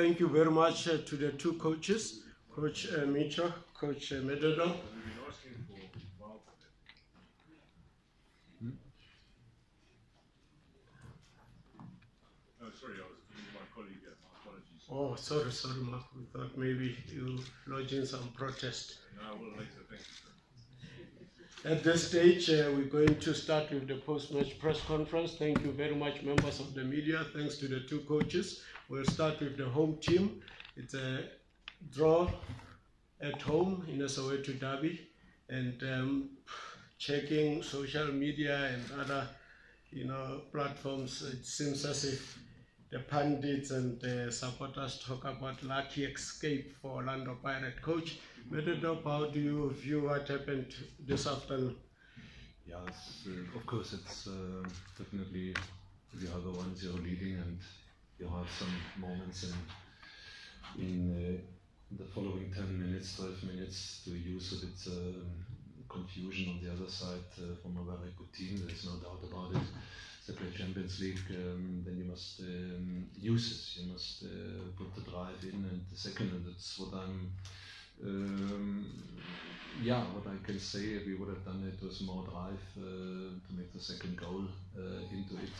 thank you very much uh, to the two coaches, Coach uh, Micho, Coach uh, Middendorp. Oh, sorry, I was. Oh, sorry, sorry, Mark. We thought maybe you lodging some protest. No, later, thank you. At this stage, uh, we're going to start with the post-match press conference. Thank you very much, members of the media. Thanks to the two coaches. We'll start with the home team. It's a draw at home in the Soweto Derby, and um, checking social media and other, you know, platforms. It seems as if the pundits and the supporters talk about lucky escape for Orlando Pirate coach. Middendorp, how do you view what happened this afternoon? It's, uh, of course, it's uh, definitely the ones you're leading, and you have some moments in in uh, the following 10 minutes, 12 minutes to use a bit um, confusion on the other side uh, from a very good team. There's no doubt about it. The great Champions League, um, then you must um, use it. You must uh, put the drive in, and the second, and that's what I'm. Um, yeah, what I can say, if we would have done it with more drive uh, to make the second goal uh, into it.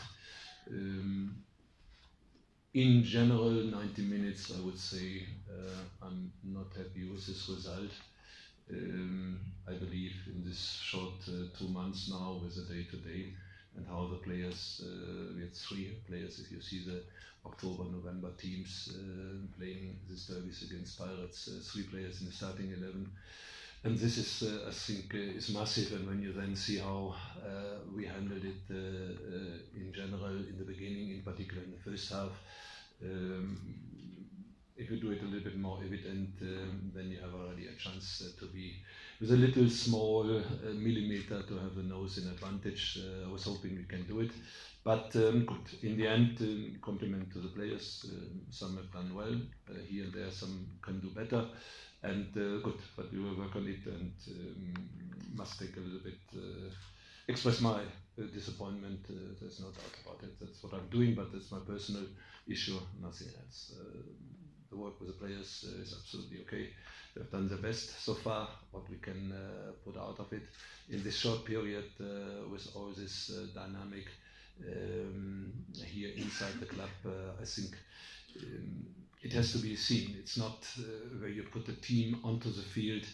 In general, 90 minutes, I would say uh, I'm not happy with this result. Um, I believe in this short uh, two months now with the day to day and how the players, uh, we had three players, if you see the October, November teams uh, playing these derbies against Pirates, uh, three players in the starting 11. And this is, uh, I think, uh, is massive. And when you then see how uh, we handled it uh, uh, in general in the beginning, in particular in the first half, um, if you do it a little bit more evident, um, then you have already a chance uh, to be with a little small uh, millimeter to have the nose in advantage. Uh, I was hoping we can do it, but um, good. In the end, um, compliment to the players. Um some have done well uh, here and there. Some can do better, and uh, good. But we will work on it and um, must take a little bit. Uh, express my uh, disappointment. Uh, there's no doubt about it. That's what I'm doing, but that's my personal issue, nothing else. Uh, the work with the players is absolutely okay. They've done their best so far, what we can put out of it in this short period with all this dynamic um, here inside the club. I think um, it has to be seen. It's not uh, where you put the team onto the field.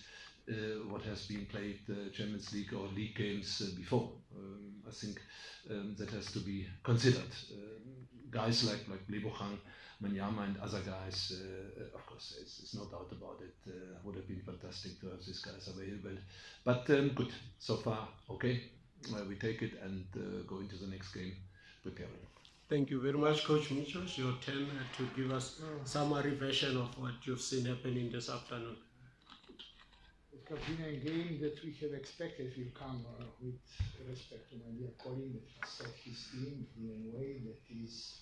Uh, what has been played uh, Champions League or league games before. Um, I think um, that has to be considered. Um, guys like like Lebogang, Manyama, and other guys, uh, of course, it's, no doubt about it. Uh, would have been fantastic to have these guys available. But um, good, so far, okay. Uh, we take it and go into the next game preparing. Thank you very much, Coach Micho. It's your turn to give us summary version of what you've seen happening this afternoon. It has been a game that we have expected will come uh, with respect to my dear colleague that has set his team in a way that is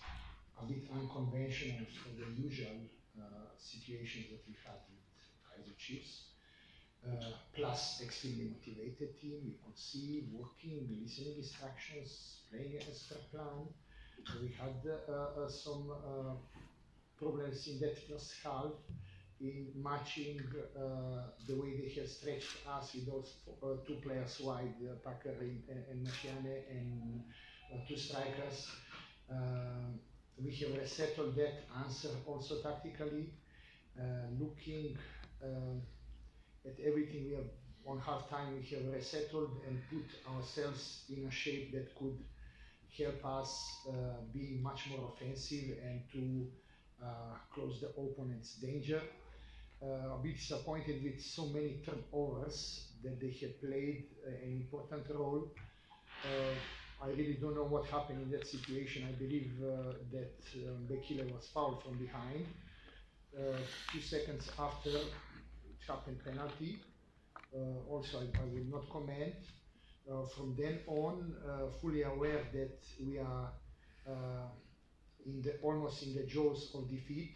a bit unconventional for the usual uh, situations that we had with Kaizer Chiefs. Uh, plus extremely motivated team, we could see working, listening instructions, playing as per plan. We had uh, uh, some uh, problems in that first half in matching uh, the way they have stretched us with those uh, two players wide, uh, Packer and, and Mashiane, and two strikers. We have resettled that answer also tactically, looking at everything we have on half time. We have resettled and put ourselves in a shape that could help us uh, be much more offensive and to uh, close the opponent's danger uh, a bit disappointed with so many turnovers that they have played uh, an important role. Uh, I really don't know what happened in that situation. I believe that um, Bekile was fouled from behind. Few seconds after, it happened penalty. Also, I, I will not comment. Uh, from then on, uh, fully aware that we are uh, in the almost in the jaws of defeat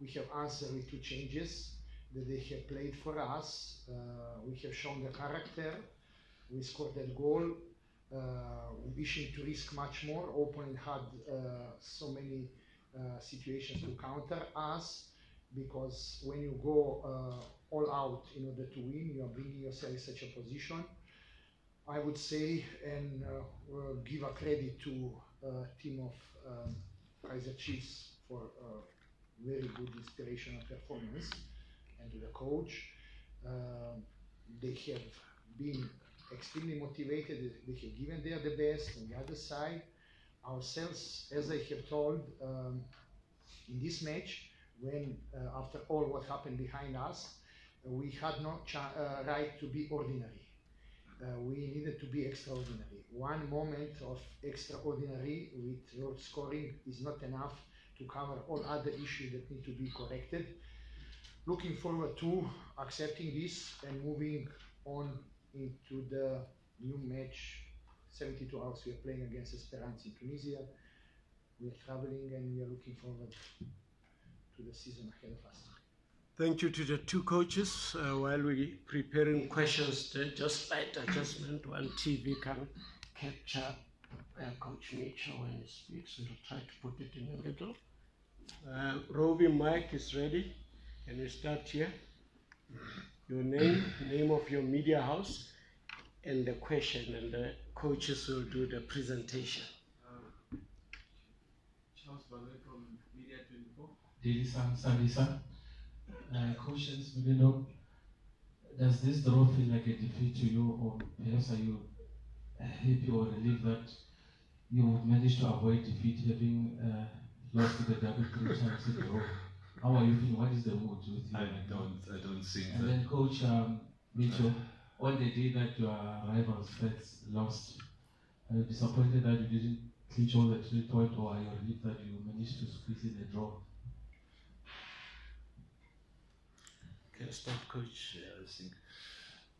we have answered with two changes that they have played for us. We have shown the character. We scored that goal, uh, wishing to risk much more. Opponent had uh, so many uh, situations to counter us because when you go all out in order to win, you are bringing yourself in such a position. I would say and uh, give a credit to uh, team of um, Kaizer Chiefs for very good inspirational performance and to the coach. Um, they have been extremely motivated. They have given their the best. On the other side, ourselves, as I have told um, in this match, when uh, after all what happened behind us, uh, we had no uh, right to be ordinary. Uh, we needed to be extraordinary. One moment of extraordinary with road scoring is not enough to cover all other issues that need to be corrected. Looking forward to accepting this and moving on into the new match. 72 hours we are playing against Esperance in Tunisia. We are traveling and we are looking forward to the season ahead of us. Thank you to the two coaches. Uh, while we preparing questions, just slight adjustment while TV can capture uh, Coach Mitchell when he speaks. We'll try to put it in the middle. Uh, Mike is ready. Can we start here? Your name, name of your media house, and the question, and the coaches will do the presentation. Uh, Charles Bagay from Media 24. Daily Sun, Sunday Uh, coaches, you know, does this draw feel like a defeat to you, or perhaps are you happy or relieved that you would manage to avoid defeat having uh, lost to the double three times in a row? How are you feeling? What is the mood with you? I don't, I don't think And that. then, Coach um, Mitchell, on the day that your rivals Spurs lost, are you disappointed that you didn't clinch all the three points, or are you relieved that you managed to squeeze in a draw? Can start, coach. Yeah, I think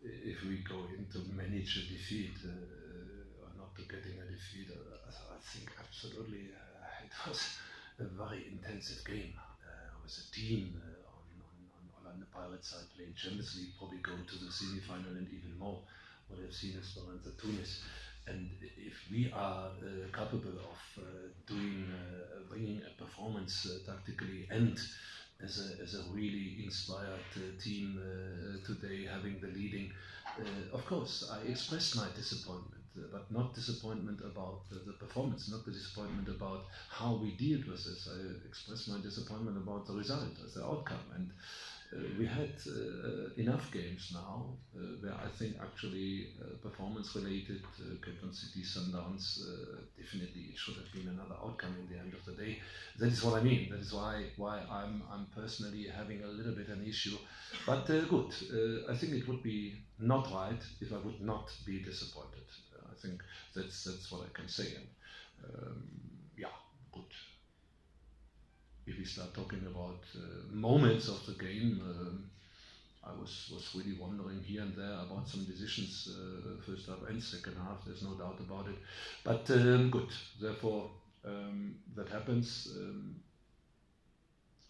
if we go into manage a defeat uh, or not to getting a defeat, uh, I think absolutely uh, it was a very intensive game. Uh, with a team uh, on, on, on Orlando Pirates side playing Champions League, probably go to the semi-final and even more. What I've seen is Esperance Tunis. And if we are uh, capable of doing, bringing a performance tactically and as a, as a really inspired uh, team uh, today, having the leading. Uh, of course, I expressed my disappointment, but not disappointment about the, performance, not the disappointment about how we dealt with this. I expressed my disappointment about the result, the outcome, and uh, Uh, we had uh, uh, enough games now uh, where I think actually uh, performance related, Cape City, Sundowns, definitely it should have been another outcome in the end of the day. That is what I mean. That is why why I'm I'm personally having a little bit of an issue. But good, I think it would be not right if I would not be disappointed. I think that's that's what I can say. And, um, yeah, good if we start talking about uh, moments of the game, um, I was, was really wondering here and there about some decisions, uh, first half and second half, there's no doubt about it. But um, good, therefore, um, that happens. Um,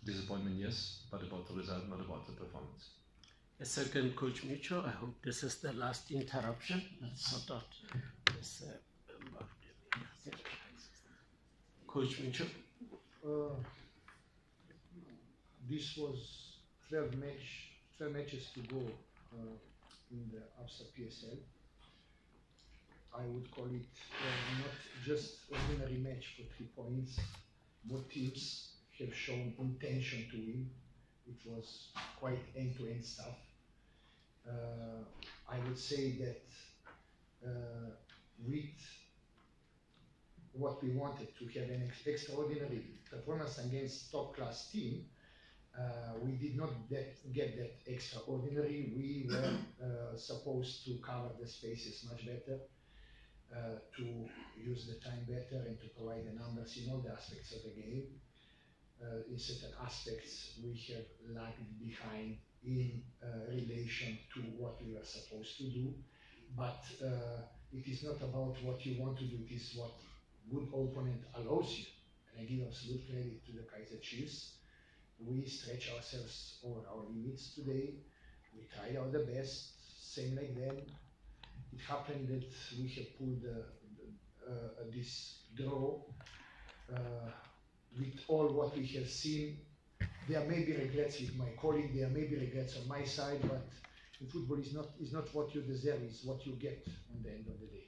disappointment, yes, but about the result, not about the performance. A second, Coach Mitchell. I hope this is the last interruption. Let's sort out this. Uh, Coach Mitchell. Uh, this was 12 match, 12 matches to go uh, in the Absa PSL. I would call it uh, not just ordinary match for three points. Both teams have shown intention to win. It was quite end-to-end stuff. Uh, I would say that uh, with what we wanted to have an ex extraordinary performance against top-class team, we did not get that extraordinary. We were uh, supposed to cover the spaces much better, uh, to use the time better, and to provide the numbers in all the aspects of the game. Uh, in certain aspects, we have lagged behind in uh, relation to what we were supposed to do. But uh, it is not about what you want to do, it is what good opponent allows you. And I give absolute credit to the Kaizer Chiefs we stretch ourselves over our limits today. We tried our the best, same like them. It happened that we have pulled uh, uh, this draw. Uh, with all what we have seen, there may be regrets with my colleague, there may be regrets on my side, but in football is not is not what you deserve, it's what you get on the end of the day.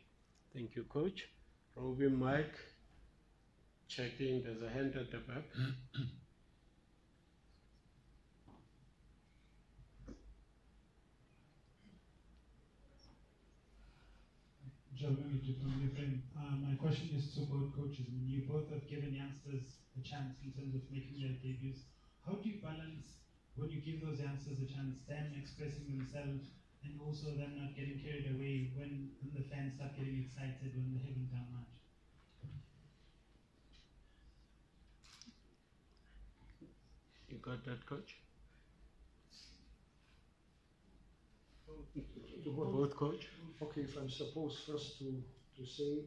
Thank you, coach. Robin Mike, checking, there's a hand at the back. Uh, my question is to both coaches. I mean, you both have given youngsters a chance in terms of making their debuts. How do you balance when you give those youngsters a chance, them expressing themselves, and also them not getting carried away when, when the fans start getting excited when they haven't done much? You got that, coach? To Both, coach? Okay, if I'm supposed first to, to say,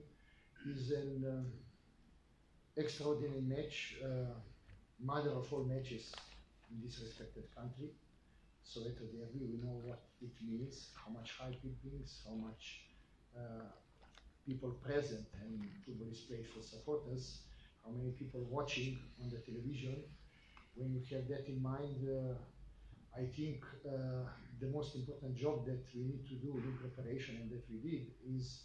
is an um, extraordinary match, uh, mother of all matches in this respected country. Soweto Derby, we know what it means, how much hype it brings, how much uh, people present, and football is played for supporters, how many people watching on the television. When you have that in mind, uh, I think uh, the most important job that we need to do in preparation and that we did is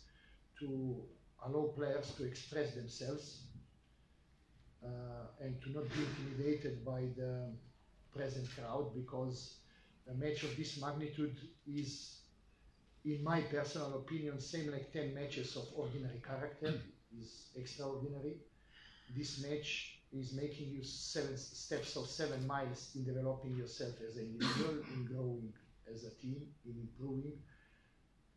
to allow players to express themselves uh, and to not be intimidated by the present crowd because a match of this magnitude is, in my personal opinion, same like 10 matches of ordinary character, is extraordinary. This match is making you seven steps of seven miles in developing yourself as an individual, in growing as a team, in improving,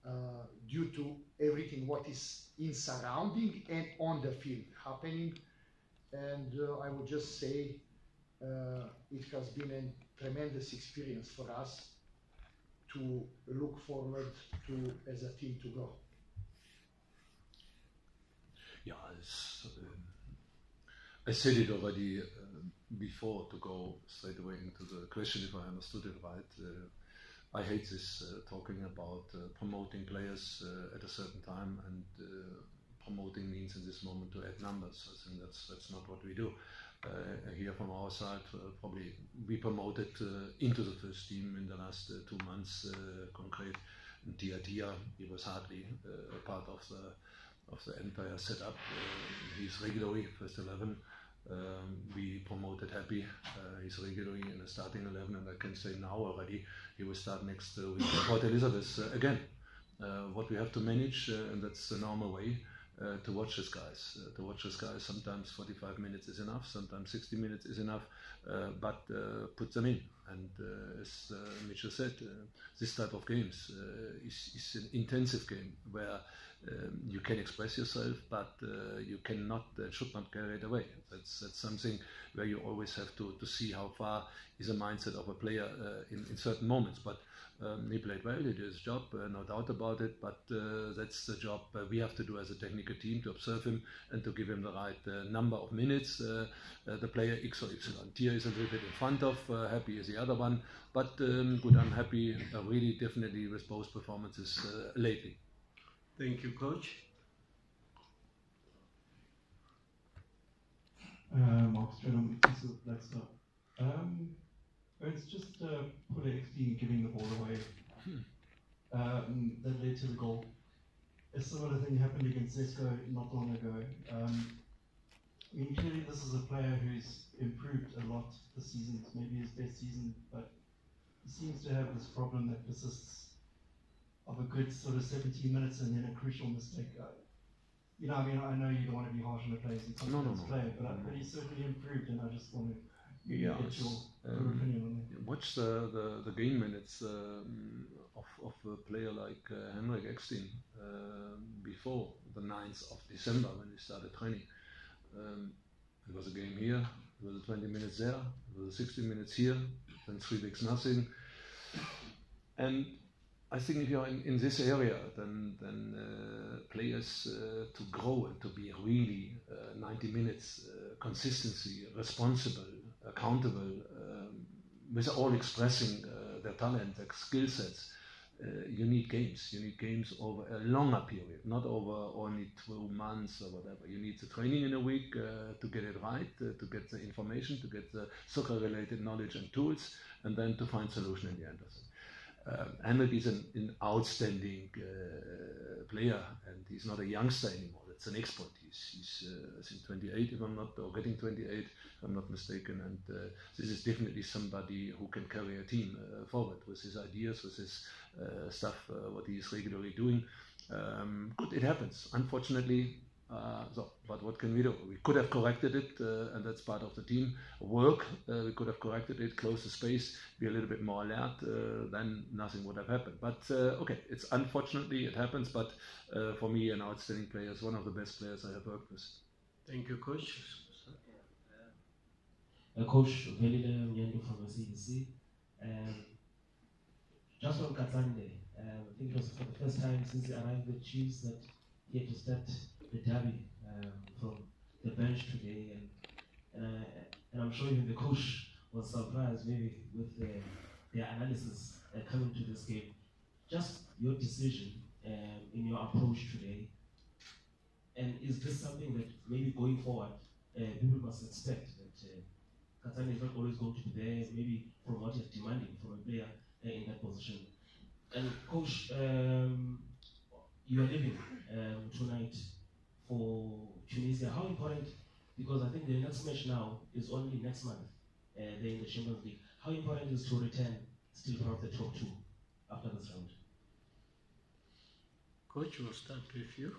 uh, due to everything what is in surrounding and on the field happening. And uh, I would just say uh, it has been a tremendous experience for us to look forward to as a team to go. Um, I said it already um, before to go straight away into the question if I understood it right. Uh, I hate this uh, talking about uh, promoting players uh, at a certain time and uh, promoting means in this moment to add numbers. I think that's that's not what we do. Uh, here from our side, probably we promoted into the first team in the last two months. concrete, Dia Dia, he was hardly a part of the of the entire setup. he's regularly first eleven. Um, we promoted Happy. Uh, he's regularly in the starting 11, and I can say now already he will start next uh, week in Port Elizabeth uh, again. what we have to manage, and that's the normal way, uh, to watch these guys. Uh, to watch these guys, sometimes 45 minutes is enough, sometimes 60 minutes is enough, uh, but put them in. And as Mitchell said, this type of games is, is, an intensive game where um, you can express yourself, but you cannot, should not carry it away. That's, that's something where you always have to, to see how far is a mindset of a player in, in certain moments. But um, he played well, he did his job, uh, no doubt about it, but uh, that's the job uh, we have to do as a technical team to observe him and to give him the right uh, number of minutes. Uh, uh, the player X or Y. Tia is a little bit in front of, Happy is the other one, but um, good, I'm happy really definitely with both performances lately. Thank you, coach. Mark Strenham, Leicester. Um, it's just uh, giving the ball away um, that led to the goal. A similar thing happened against Zesco not long ago. Um, I mean, clearly this is a player who's improved a lot this season. It's maybe his best season, but he seems to have this problem that persists of a good sort of 17 minutes and then a crucial mistake. Uh, you know, I mean, I know you don't want to be harsh on the players. It's no, no, no. player, but, but he's certainly improved, and I just want to yeah, um, watch the, the, the game minutes um, of, of a player like uh, Hendrick Ekstein uh, before the 9th of December when we started training. Um, it was a game here, it was 20 minutes there, it was 60 minutes here, then three weeks nothing. And I think if you're in, in this area, then, then uh, players uh, to grow and to be really uh, 90 minutes uh, consistency, responsible, accountable, um, with all expressing uh, their talent, their skill sets. you need games. You need games over a longer period, not over only two months or whatever. You need the training in a week to get it right, to get the information, to get the soccer-related knowledge and tools, and then to find solution in the end. Um, Hendrick is an, an outstanding uh, player, and he's not a youngster anymore. That's an expert. He's, he's uh, I think 28, if I'm not, or getting 28, if I'm not mistaken. And uh, this is definitely somebody who can carry a team uh, forward with his ideas, with his uh, stuff, uh, what he is regularly doing. Um, good, it happens. Unfortunately, uh, so, but what can we do? We could have corrected it, uh, and that's part of the team work. Uh, we could have corrected it, close the space, be a little bit more alert. Uh, then nothing would have happened. But uh, okay, it's unfortunately it happens. But uh, for me, an outstanding player is one of the best players I have worked with. Thank you, coach. Uh, Coach Velile Mnyendo from the CDC. Um, just on Katsande, um, I think it was for the first time since he arrived with Chiefs that he had to start the derby um, from the bench today, and and, I, and I'm sure even the coach was surprised maybe with the, their analysis uh, coming to this game. Just your decision um, in your approach today, and is this something that maybe going forward uh, people must expect that uh, Katsande is not always going to be there, maybe from what you're demanding from a player uh, in that position. And coach, um, you are leaving um, tonight for Tunisia. How important? Because I think the next match now is only next month. Uh, they're in the Champions League. How important is to return still part of the top two after this round? Coach, we'll start with you.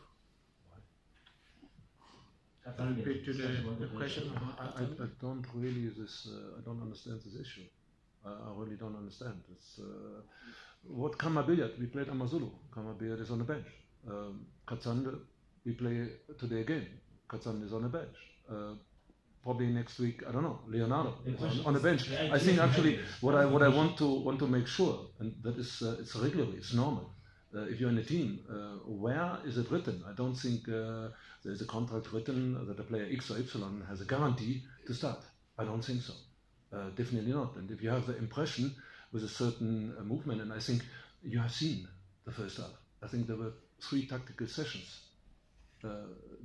Katsande, Repeat to the, the question. I, I, I don't really this. Uh, I don't understand this issue. I, I really don't understand. It's uh, what Khama Billiat. We played Amazulu. Khama Billiat is on the bench. Um, Katsande, we play today again. Katsande is on the bench. Uh, probably next week. I don't know. Leonardo is on, on the bench. I think actually what I what I want to want to make sure, and that is uh, it's regularly, it's normal. Uh, if you're in a team, uh, where is it written? I don't think uh, there's a contract written that a player X or Y has a guarantee to start. I don't think so. Uh, definitely not. And if you have the impression with a certain uh, movement, and I think you have seen the first half. I think there were three tactical sessions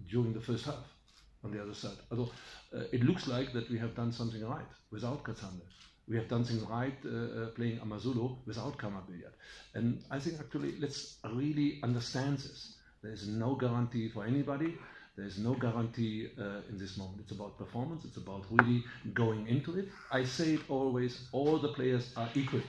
during the first half on the other side. Although uh, it looks like that we have done something right without Katsande. We have done something right uh, uh, playing Amazulu without Khama Billiat. And I think actually let's really understand this. There is no guarantee for anybody. There is no guarantee uh, in this moment. It's about performance. It's about really going into it. I say it always, all the players are equal,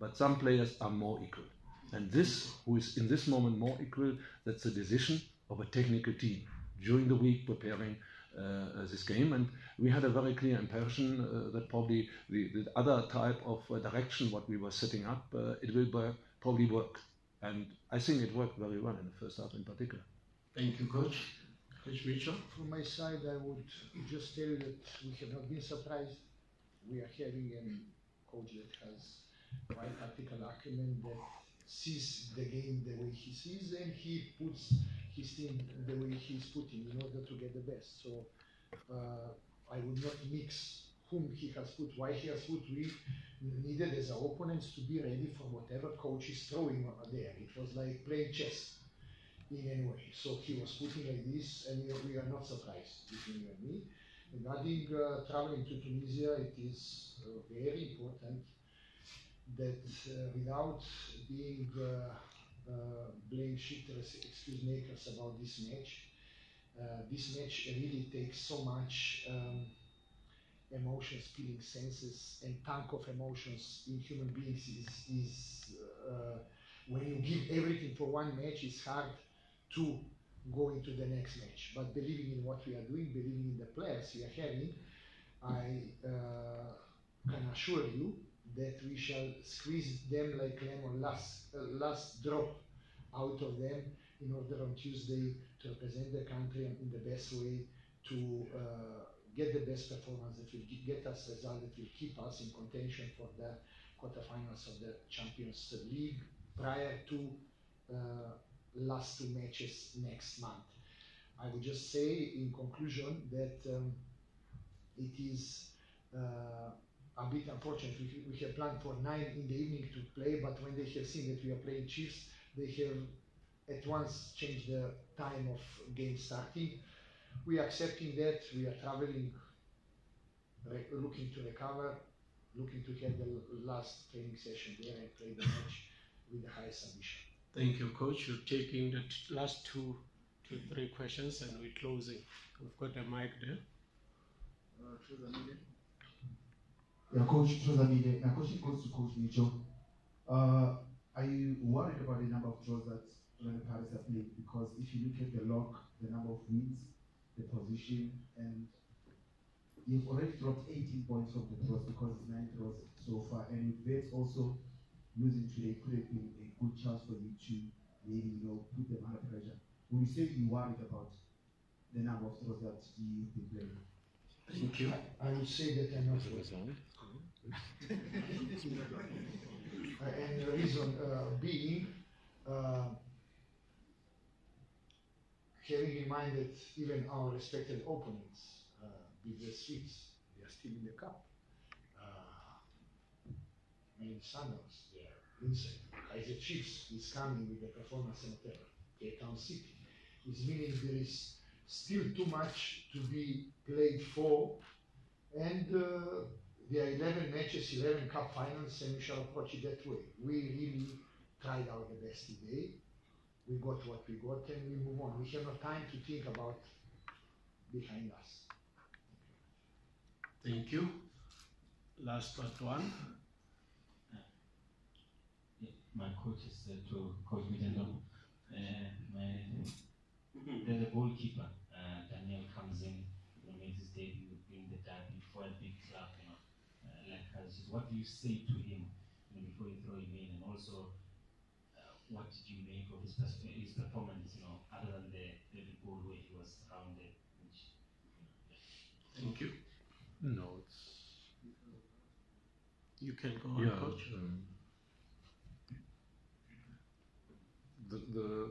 but some players are more equal. And this, who is in this moment more equal, that's a decision of a technical team during the week preparing uh, this game. And we had a very clear impression uh, that probably the, the other type of uh, direction, what we were setting up, uh, it will work, probably work. And I think it worked very well in the first half in particular. Thank you, coach. Coach Mitchell. From my side, I would just tell you that we have not been surprised. We are having a coach that has right tactical acumen that sees the game the way he sees and he puts his team the way he's putting in order to get the best. So uh, I would not mix whom he has put, why he has put. We needed as opponents to be ready for whatever coach is throwing there. It was like playing chess in any way. So he was putting like this, and we are, not surprised between you and me. Regarding uh, traveling to Tunisia, it is uh, very important that uh, without being uh, blame shifters, excuse makers about this match, uh, this match really takes so much um, emotions, feeling senses, and tank of emotions in human beings is, is uh, when you give everything for one match, it's hard to go into the next match. But believing in what we are doing, believing in the players we are having, I uh, can assure you that we shall squeeze them like lemon last uh, last drop out of them in order on Tuesday to represent the country in the best way to uh, get the best performance that will get us result that will keep us in contention for the quarterfinals of the Champions League prior to uh, last two matches next month. I would just say in conclusion that um, it is uh, a bit unfortunate. We, we have planned for nine in the evening to play, but when they have seen that we are playing Chiefs, they have at once changed the time of game starting. We are accepting that. We are traveling, re- looking to recover, looking to have the last training session there and play the match with the highest ambition. Thank you, coach. You're taking the t- last two to three questions and we're closing. We've got a mic there. Yeah, Coach Trozamide, my question goes to Coach Micho. Uh, are you worried about the number of draws that Orlando Pirates have played? Because if you look at the log, the number of wins, the position, and you've already dropped 18 points from the draws because it's nine draws so far. And with that also losing today could have been a good chance for you to maybe, you know, put them under pressure. Would you say you're worried about the number of draws that you've been playing? Thank you. I would say that I'm not worried. Uh, and the reason uh, being, uh, having in mind that even our respected opponents, uh, with the Swedes, they are still in the cup. Uh, I mean, Sandals, they are inside. Kaizer Chiefs is coming with the performance center. Cape Town City. It's meaning there is still too much to be played for, and uh, there are 11 matches, 11 cup finals, and we shall approach it that way. We really tried our the best today. We got what we got, and we move on. We have no time to think about behind us. Thank you. Last but one. my coach is uh, to coach Middendorp. Uh, my, then the goalkeeper, uh, Daniel comes in, you know, makes his debut in the derby for a big club, you know, like us. What do you say to him, you know, before you throw him in, and also uh, what did you make of his, pers- his performance, you know, other than the, the goal where he was surrounded, which, Thank you. No, it's You can go on, yeah. coach. Um, the, the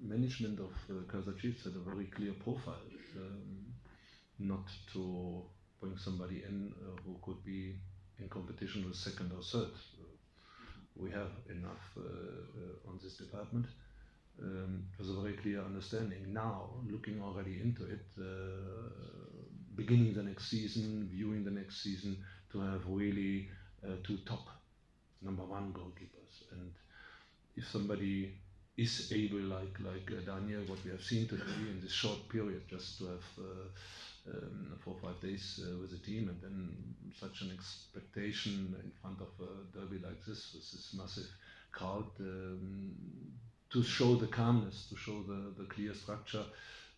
management of uh, Kaizer Chiefs had a very clear profile, um, not to bring somebody in uh, who could be in competition with second or third. We have enough uh, uh, on this department. Um, was a very clear understanding. Now, looking already into it, uh, beginning the next season, viewing the next season, to have really two top number one goalkeepers. And if somebody is able, like like Daniel, what we have seen today in this short period, just to have um, four or five days uh, with the team, and then such an expectation in front of a derby like this, with this massive crowd, um, to show the calmness, to show the, the clear structure.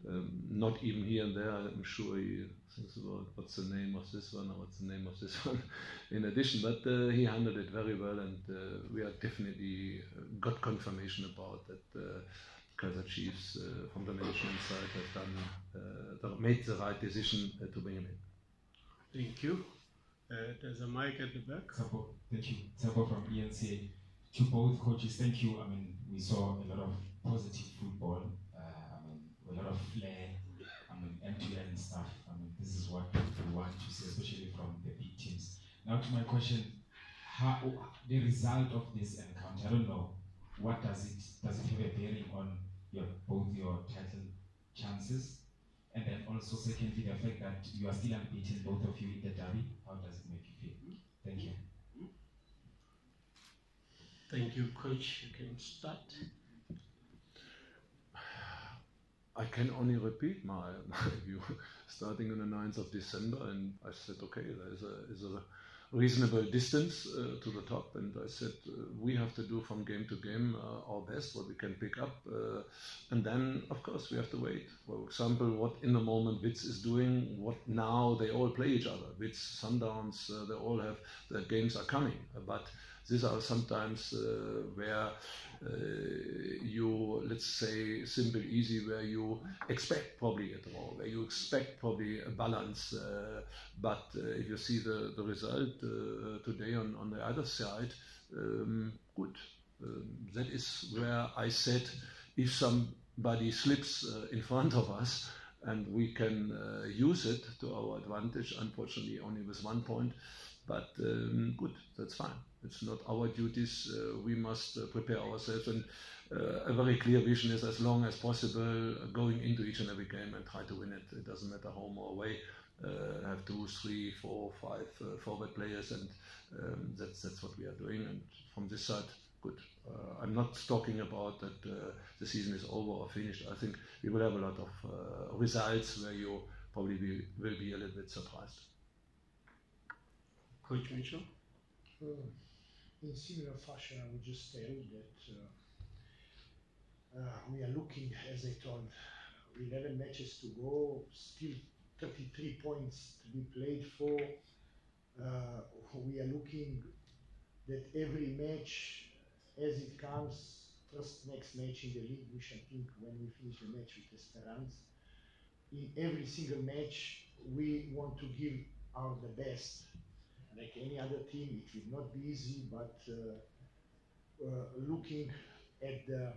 Um, not even here and there, I'm sure he thinks about what's the name of this one or what's the name of this one in addition, but uh, he handled it very well, and uh, we are definitely uh, got confirmation about that. Uh, Kaizer Chiefs uh, from the management side have done uh, made the right decision uh, to bring him in. Thank you. Uh, there's a mic at the back. Tsapo, thank you. Tsapo from ENCA. To both coaches, thank you. I mean, we saw a lot of positive football. Uh, I mean, a lot of flair. I mean, end-to-end stuff. I mean, this is what we want to see, especially from the big teams. Now to my question: How the result of this encounter? I don't know. What does it does it have a bearing on your both your title chances? And then also, secondly, the fact that you are still unbeaten, both of you in the derby. How does it make you feel? Thank you. Thank you, coach. You can start. I can only repeat my, my view. Starting on the 9th of December, and I said, okay, there is a, is a reasonable distance uh, to the top, and I said uh, we have to do from game to game uh, our best, what we can pick up, uh, and then of course we have to wait. For example, what in the moment Wits is doing, what now they all play each other. Wits, Sundowns, uh, they all have the games are coming, but these are sometimes uh, where uh, you, let's say, simple, easy, where you expect probably a draw, where you expect probably a balance. Uh, but if you see the, the result today on, on the other side, um, good. Um, that is where I said if somebody slips uh, in front of us and we can uh, use it to our advantage, unfortunately only with one point, But um, good, that's fine. It's not our duties. Uh, we must uh, prepare ourselves, and uh, a very clear vision is as long as possible uh, going into each and every game and try to win it. It doesn't matter home or away. Uh, have two, three, four, five forward players, and um, that's that's what we are doing. And from this side, good. Uh, I'm not talking about that uh, the season is over or finished. I think we will have a lot of uh, results where you probably be, will be a little bit surprised. Coach Mitchell? Uh, in similar fashion, I would just tell that uh, uh, we are looking, as I told, 11 matches to go, still 33 points to be played for. Uh, we are looking that every match as it comes, first next match in the league, we shall think when we finish the match with Esperance. In every single match, we want to give our the best. Like any other team, it will not be easy, but uh, uh, looking at the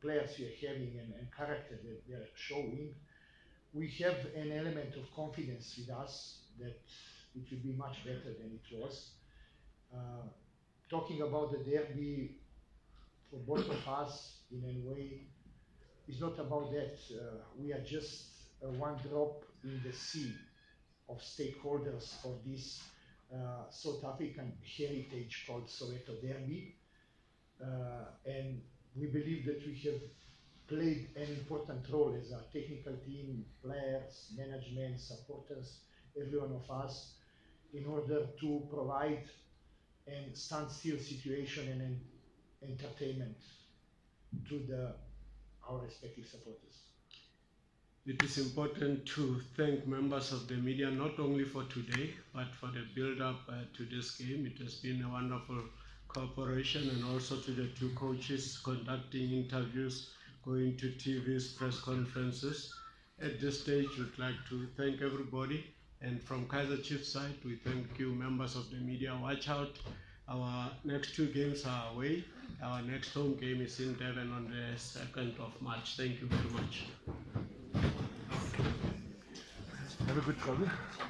players we are having and, and character that they are showing, we have an element of confidence with us that it will be much better than it was. Uh, talking about the derby, for both of us in any way is not about that. Uh, we are just uh, one drop in the sea of stakeholders of this uh, South African heritage called Soweto Derby. Uh, and we believe that we have played an important role as a technical team, players, management, supporters, every one of us, in order to provide a standstill situation and an entertainment to the our respective supporters. It is important to thank members of the media not only for today but for the build-up uh, to this game. It has been a wonderful cooperation and also to the two coaches conducting interviews, going to TV's press conferences. At this stage, we'd like to thank everybody. And from Kaizer Chiefs side, we thank you, members of the media. Watch out. Our next two games are away. Our next home game is in Devon on the 2nd of March. Thank you very much. Have a good travel.